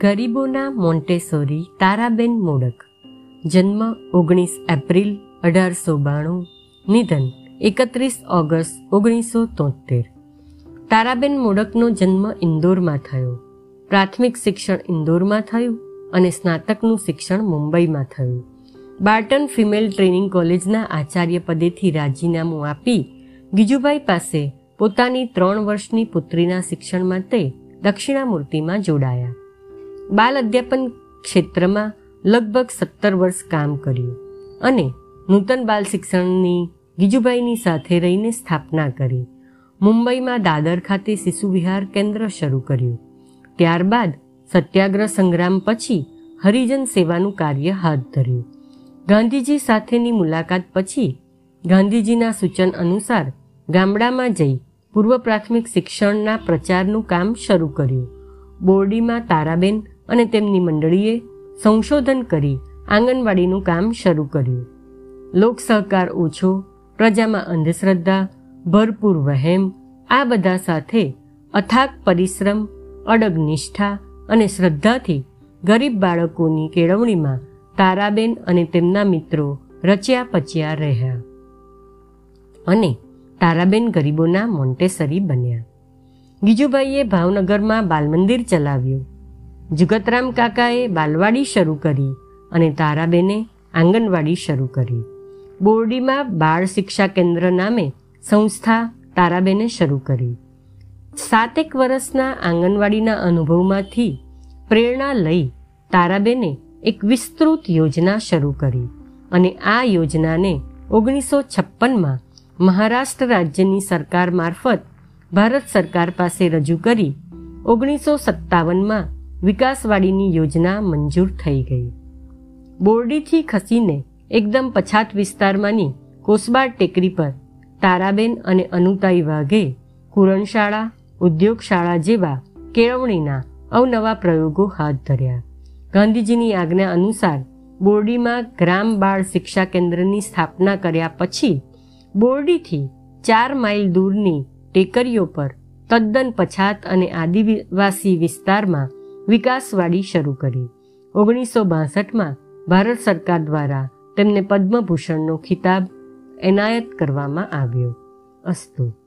ગરીબોના મોન્ટેસોરી તારાબેન મોડક. જન્મ ઓગણીસ એપ્રિલ અઢારસો બાણું. નિધન એકત્રીસ ઓગસ્ટ ઓગણીસો તોતેર તારાબેન મોડકનો જન્મ ઇન્દોરમાં થયો. પ્રાથમિક શિક્ષણ ઇન્દોરમાં થયું અને સ્નાતકનું શિક્ષણ મુંબઈમાં થયું. બાર્ટન ફિમેલ ટ્રેનિંગ કોલેજના આચાર્ય પદેથી રાજીનામું આપી ગીજુભાઈ પાસે પોતાની ત્રણ વર્ષની પુત્રીના શિક્ષણ માટે દક્ષિણામૂર્તિમાં જોડાયા. બાલ અધ્યાપન ક્ષેત્રમાં લગભગ સત્તર વર્ષ કામ કર્યું અને નૂતન બાલ શિક્ષણની ગીજુભાઈની સાથે રહીને સ્થાપના કરી. મુંબઈમાં દાદર ખાતે શિશુ વિહાર કેન્દ્ર શરૂ કર્યું. ત્યારબાદ સત્યાગ્રહ સંગ્રામ પછી હરિજન સેવાનું કાર્ય હાથ ધર્યું. ગાંધીજી સાથેની મુલાકાત પછી ગાંધીજીના સૂચન અનુસાર ગામડામાં જઈ પૂર્વ પ્રાથમિક શિક્ષણના પ્રચારનું કામ શરૂ કર્યું. બોરડીમાં તારાબેન અને તેમની મંડળીએ સંશોધન કરી આંગણવાડીનું કામ શરૂ કર્યું. લોક સહકાર ઓછો, પ્રજામાં અંધશ્રદ્ધા, ભરપૂર વહેમ, આ બધા સાથે અથાગ પરિશ્રમ, અડગ નિષ્ઠા અને શ્રદ્ધાથી ગરીબ બાળકોની કેળવણીમાં તારાબેન અને તેમના મિત્રો રચ્યા પચ્યા રહ્યા. અને તારાબેન ગરીબોના મોન્ટેસરી બન્યા. ગીજુભાઈએ ભાવનગરમાં બાલમંદિર ચલાવ્યું. જુગતરામ કાકાએ બાલવાડી શરૂ કરી અને તારાબેને આંગણવાડી શરૂ કરી. બોરડીમાં બાળ શિક્ષા કેન્દ્ર નામે સંસ્થા તારાબેને શરૂ કરી. સાતેક વર્ષના આંગણવાડીના અનુભવમાંથી પ્રેરણા લઈ તારાબેને એક વિસ્તૃત યોજના શરૂ કરી અને આ યોજનાને ઓગણીસો છપ્પનમાં મહારાષ્ટ્ર રાજ્યની સરકાર મારફત ભારત સરકાર પાસે રજૂ કરી ઓગણીસો સત્તાવનમાં વિકાસવાડીની યોજના મંજૂર થઈ ગઈ. બોરડીથી ખસીને એકદમ પછાત વિસ્તારમાંની કોસબાર ટેકરી પર તારાબેન અને અનુતાઈ વાઘે કુરણશાળા, ઉદ્યોગશાળા જેવા કેળવણીના અવનવા પ્રયોગો હાથ ધર્યા. ગાંધીજીની આજ્ઞા અનુસાર બોરડીમાં ગ્રામ બાળ શિક્ષા કેન્દ્રની સ્થાપના કર્યા પછી બોરડીથી ચાર માઇલ દૂરની ટેકરીઓ પર તદ્દન પછાત અને આદિવાસી વિસ્તારમાં વિકાસવાડી શરૂ કરી. ઓગણીસો બાસઠમાં ભારત સરકાર દ્વારા તેમને પદ્મભૂષણનો ખિતાબ એનાયત કરવામાં આવ્યો. અસ્તુ.